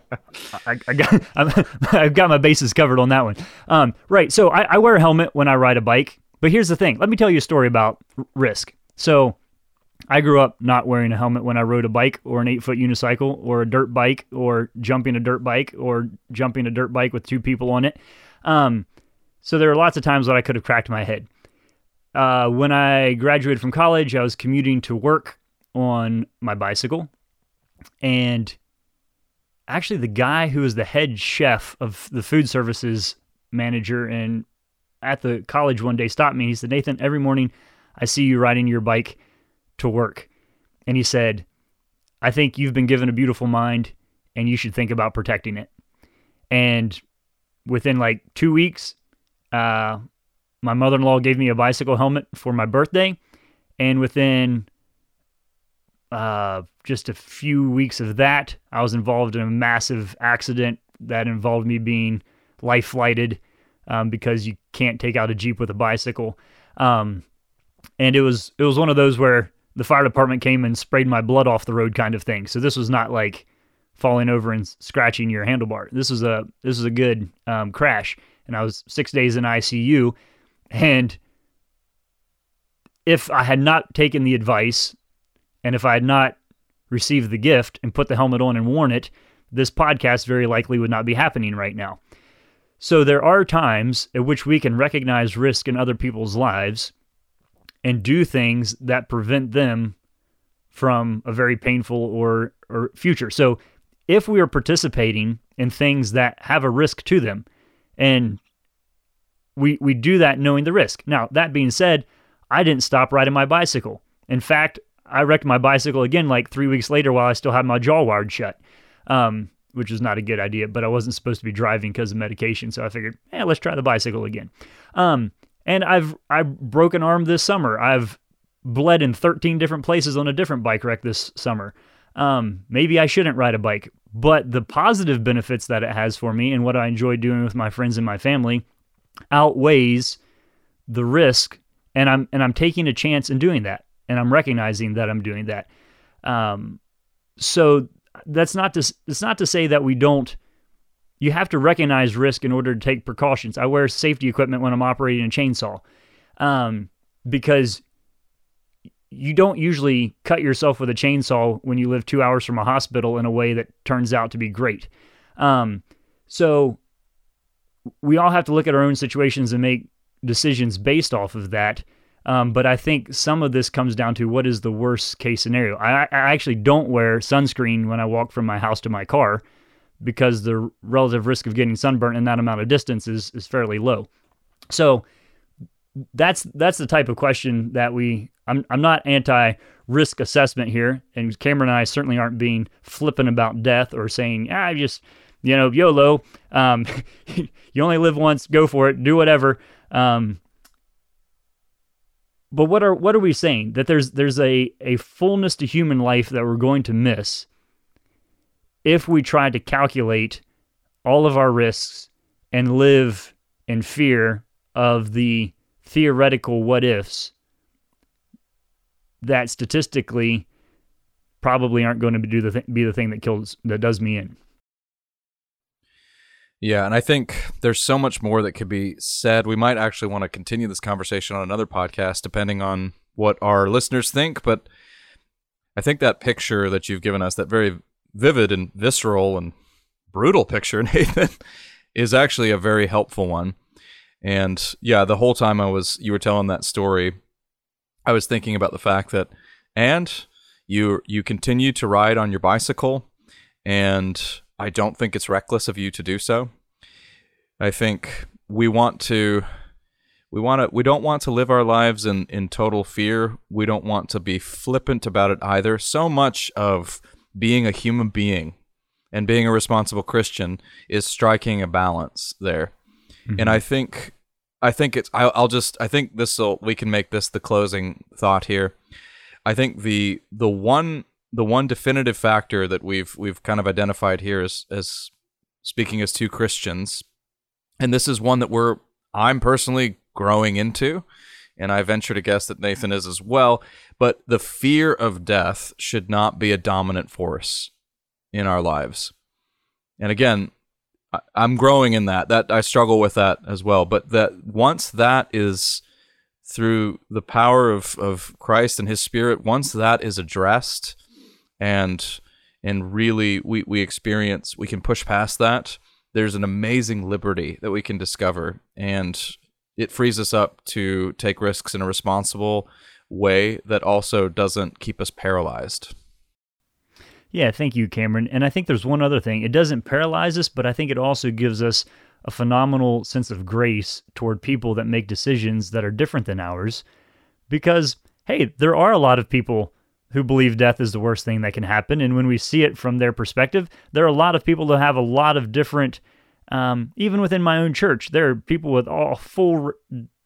I, got i have got my bases covered on that one. Um, right. So I, I, wear a helmet when I ride a bike. But here's the thing. Let me tell you a story about risk. So I grew up not wearing a helmet when I rode a bike or an eight foot unicycle or a dirt bike or jumping a dirt bike or jumping a dirt bike with two people on it. Um, so there are lots of times that I could have cracked my head. Uh, when I graduated from college, I was commuting to work on my bicycle and actually the guy who is the head chef of the food services manager and at the college one day stopped me. And he said, Nathan, every morning I see you riding your bike to work. And he said, I think you've been given a beautiful mind and you should think about protecting it. And within like two weeks, uh, my mother in law gave me a bicycle helmet for my birthday. And within uh, just a few weeks of that, I was involved in a massive accident that involved me being life flighted um, because you can't take out a jeep with a bicycle. Um, and it was it was one of those where the fire department came and sprayed my blood off the road kind of thing. So this was not like falling over and scratching your handlebar. This was a this was a good um, crash, and I was six days in ICU. And if I had not taken the advice and if I had not received the gift and put the helmet on and worn it, this podcast very likely would not be happening right now. So there are times at which we can recognize risk in other people's lives and do things that prevent them from a very painful or, or future. So if we are participating in things that have a risk to them and we we do that knowing the risk. Now, that being said, I didn't stop riding my bicycle. In fact, I wrecked my bicycle again like three weeks later while I still had my jaw wired shut, um, which was not a good idea. But I wasn't supposed to be driving because of medication, so I figured, yeah, let's try the bicycle again. Um, and I've I broke an arm this summer. I've bled in 13 different places on a different bike wreck this summer. Um, maybe I shouldn't ride a bike, but the positive benefits that it has for me and what I enjoy doing with my friends and my family outweighs the risk, and I'm and I'm taking a chance in doing that and I'm recognizing that I'm doing that. Um, so that's not to it's not to say that we don't. You have to recognize risk in order to take precautions. I wear safety equipment when I'm operating a chainsaw, um, because you don't usually cut yourself with a chainsaw when you live two hours from a hospital in a way that turns out to be great. Um, so we all have to look at our own situations and make decisions based off of that. Um, but I think some of this comes down to what is the worst case scenario. I, I actually don't wear sunscreen when I walk from my house to my car because the relative risk of getting sunburned in that amount of distance is, is fairly low. So that's that's the type of question that we I'm I'm not anti risk assessment here, and Cameron and I certainly aren't being flippant about death or saying ah, I just you know YOLO, um, you only live once, go for it, do whatever. Um, but what are what are we saying? That there's there's a, a fullness to human life that we're going to miss if we try to calculate all of our risks and live in fear of the theoretical what ifs that statistically probably aren't going to do the th- be the thing that kills that does me in. Yeah, and I think there's so much more that could be said. We might actually want to continue this conversation on another podcast, depending on what our listeners think. But I think that picture that you've given us, that very vivid and visceral and brutal picture, Nathan, is actually a very helpful one. And yeah, the whole time I was, you were telling that story, I was thinking about the fact that, and you you continue to ride on your bicycle, and I don't think it's reckless of you to do so. I think we want to we want to we don't want to live our lives in in total fear. We don't want to be flippant about it either. So much of being a human being and being a responsible Christian is striking a balance there. Mm-hmm. And I think I think it's I'll, I'll just I think this will we can make this the closing thought here. I think the the one the one definitive factor that we've we've kind of identified here as as speaking as two Christians, and this is one that we're I'm personally growing into, and I venture to guess that Nathan is as well. But the fear of death should not be a dominant force in our lives. And again, I'm growing in that. That I struggle with that as well. But that once that is through the power of, of Christ and His Spirit, once that is addressed, and and really we, we experience, we can push past that. There's an amazing liberty that we can discover, and it frees us up to take risks in a responsible way that also doesn't keep us paralyzed. Yeah, thank you, Cameron. And I think there's one other thing. It doesn't paralyze us, but I think it also gives us a phenomenal sense of grace toward people that make decisions that are different than ours. Because, hey, there are a lot of people who believe death is the worst thing that can happen. And when we see it from their perspective, there are a lot of people that have a lot of different, um, even within my own church, there are people with a full r-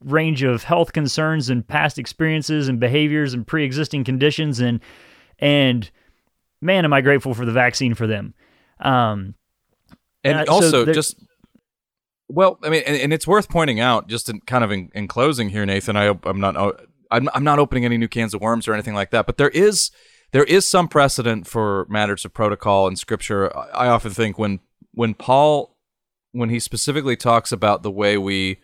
range of health concerns and past experiences and behaviors and pre existing conditions. And, and, man, am I grateful for the vaccine for them. Um, and uh, also so just well, I mean, and, and, it's worth pointing out, just in kind of in, in closing here, Nathan. I I'm not I'm, I'm not opening any new cans of worms or anything like that, but there is there is some precedent for matters of protocol in Scripture. I, I often think when when Paul when he specifically talks about the way we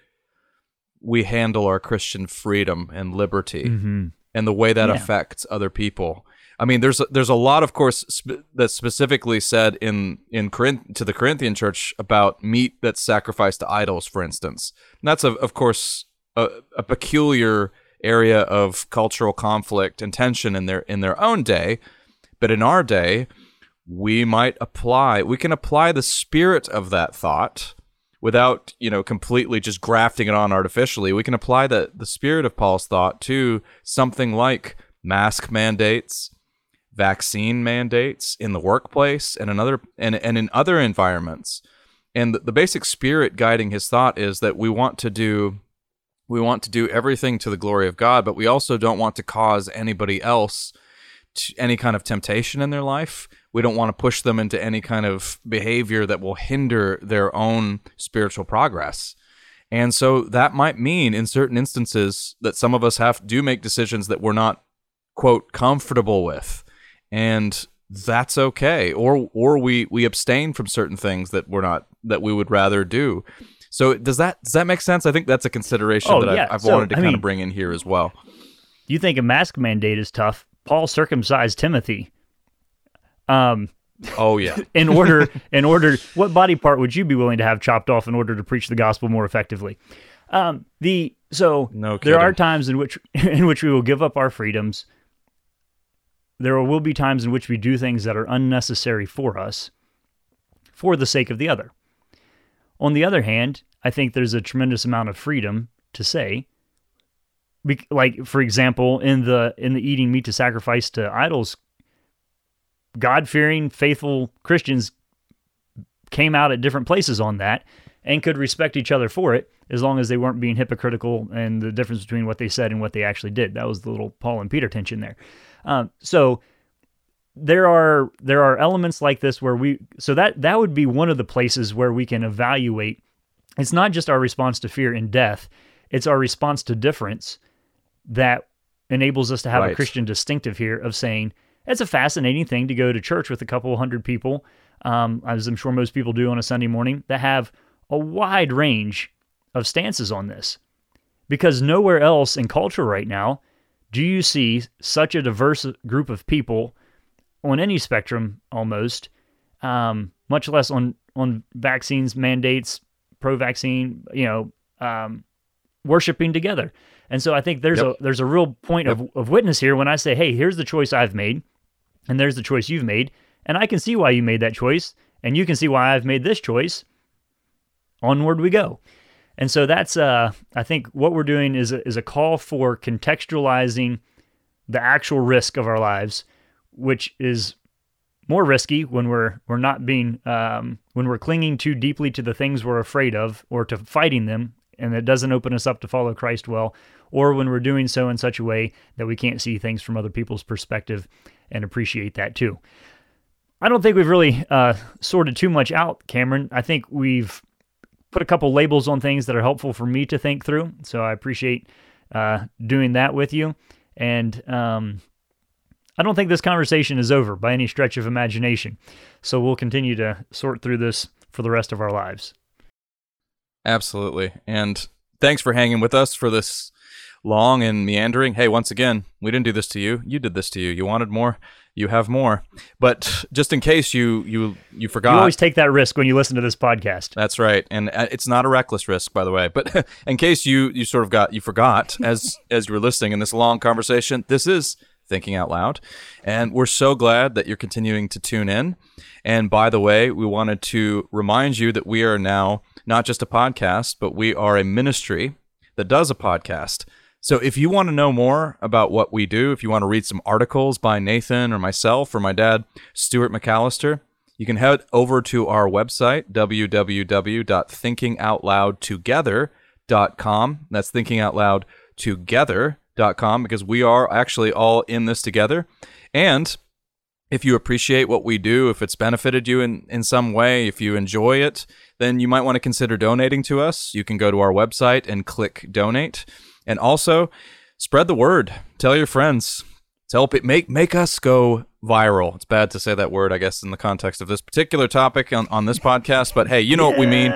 we handle our Christian freedom and liberty mm-hmm. and the way that yeah. affects other people. I mean, there's a, there's a lot, of course, sp- that's specifically said in in Corinth to the Corinthian church about meat that's sacrificed to idols, for instance. And that's a, of course a, a peculiar area of cultural conflict and tension in their in their own day, but in our day, we might apply we can apply the spirit of that thought without you know completely just grafting it on artificially. We can apply the the spirit of Paul's thought to something like mask mandates vaccine mandates in the workplace and another and, and in other environments. And the, the basic spirit guiding his thought is that we want to do we want to do everything to the glory of God, but we also don't want to cause anybody else any kind of temptation in their life. We don't want to push them into any kind of behavior that will hinder their own spiritual progress. And so that might mean in certain instances that some of us have do make decisions that we're not quote comfortable with and that's okay or or we we abstain from certain things that we're not that we would rather do so does that does that make sense? I think that's a consideration oh, that yeah. I've, I've so, wanted to I kind mean, of bring in here as well. You think a mask mandate is tough? Paul circumcised timothy. Um oh yeah. in order in order what body part would you be willing to have chopped off in order to preach the gospel more effectively? Um the so no there are times in which in which we will give up our freedoms. There will be times in which we do things that are unnecessary for us for the sake of the other. On the other hand, I think there's a tremendous amount of freedom to say like for example in the in the eating meat to sacrifice to idols god-fearing faithful Christians came out at different places on that and could respect each other for it as long as they weren't being hypocritical and the difference between what they said and what they actually did. That was the little Paul and Peter tension there. Um, so there are there are elements like this where we so that that would be one of the places where we can evaluate. It's not just our response to fear and death; it's our response to difference that enables us to have right. a Christian distinctive here of saying it's a fascinating thing to go to church with a couple hundred people, um, as I'm sure most people do on a Sunday morning, that have a wide range of stances on this. Because nowhere else in culture right now do you see such a diverse group of people on any spectrum almost, um, much less on, on vaccines, mandates, pro vaccine, you know, um, worshiping together. And so I think there's Yep. a there's a real point of, of witness here when I say, hey, here's the choice I've made, and there's the choice you've made, and I can see why you made that choice, and you can see why I've made this choice. Onward we go. And so that's uh I think what we're doing is a, is a call for contextualizing the actual risk of our lives, which is more risky when we're we're not being um, when we're clinging too deeply to the things we're afraid of or to fighting them, and it doesn't open us up to follow Christ well, or when we're doing so in such a way that we can't see things from other people's perspective and appreciate that too. I don't think we've really uh, sorted too much out, Cameron. I think we've put a couple labels on things that are helpful for me to think through. So I appreciate uh, doing that with you. And um, I don't think this conversation is over by any stretch of imagination. So we'll continue to sort through this for the rest of our lives. Absolutely. And thanks for hanging with us for this long and meandering. Hey, once again, we didn't do this to you. You did this to you. You wanted more. You have more. But just in case you you you forgot. You always take that risk when you listen to this podcast. That's right, and uh, it's not a reckless risk, by the way. But in case you you sort of got you forgot as as you were listening in this long conversation, this is thinking out loud, and we're so glad that you're continuing to tune in. And by the way, we wanted to remind you that we are now not just a podcast, but we are a ministry that does a podcast. So if you want to know more about what we do, if you want to read some articles by Nathan or myself or my dad, Stuart McAllister, you can head over to our website, www.thinkingoutloudtogether.com. That's thinkingoutloudtogether.com because we are actually all in this together. And if you appreciate what we do, if it's benefited you in, in some way, if you enjoy it, then you might want to consider donating to us. You can go to our website and click donate. And also, spread the word. Tell your friends. Tell it make make us go viral. It's bad to say that word, I guess, in the context of this particular topic on, on this podcast, but hey, you know what we mean.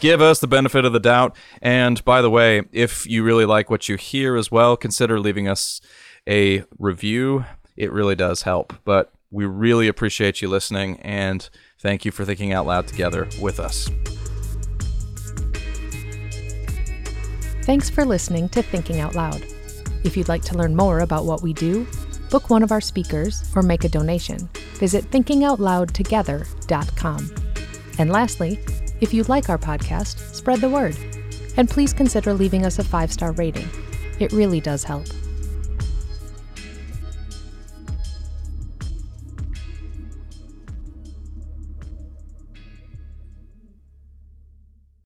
Give us the benefit of the doubt. And by the way, if you really like what you hear as well, consider leaving us a review. It really does help. But we really appreciate you listening and thank you for thinking out loud together with us. Thanks for listening to Thinking Out Loud. If you'd like to learn more about what we do, book one of our speakers, or make a donation, visit thinkingoutloudtogether.com. And lastly, if you like our podcast, spread the word. And please consider leaving us a five star rating. It really does help.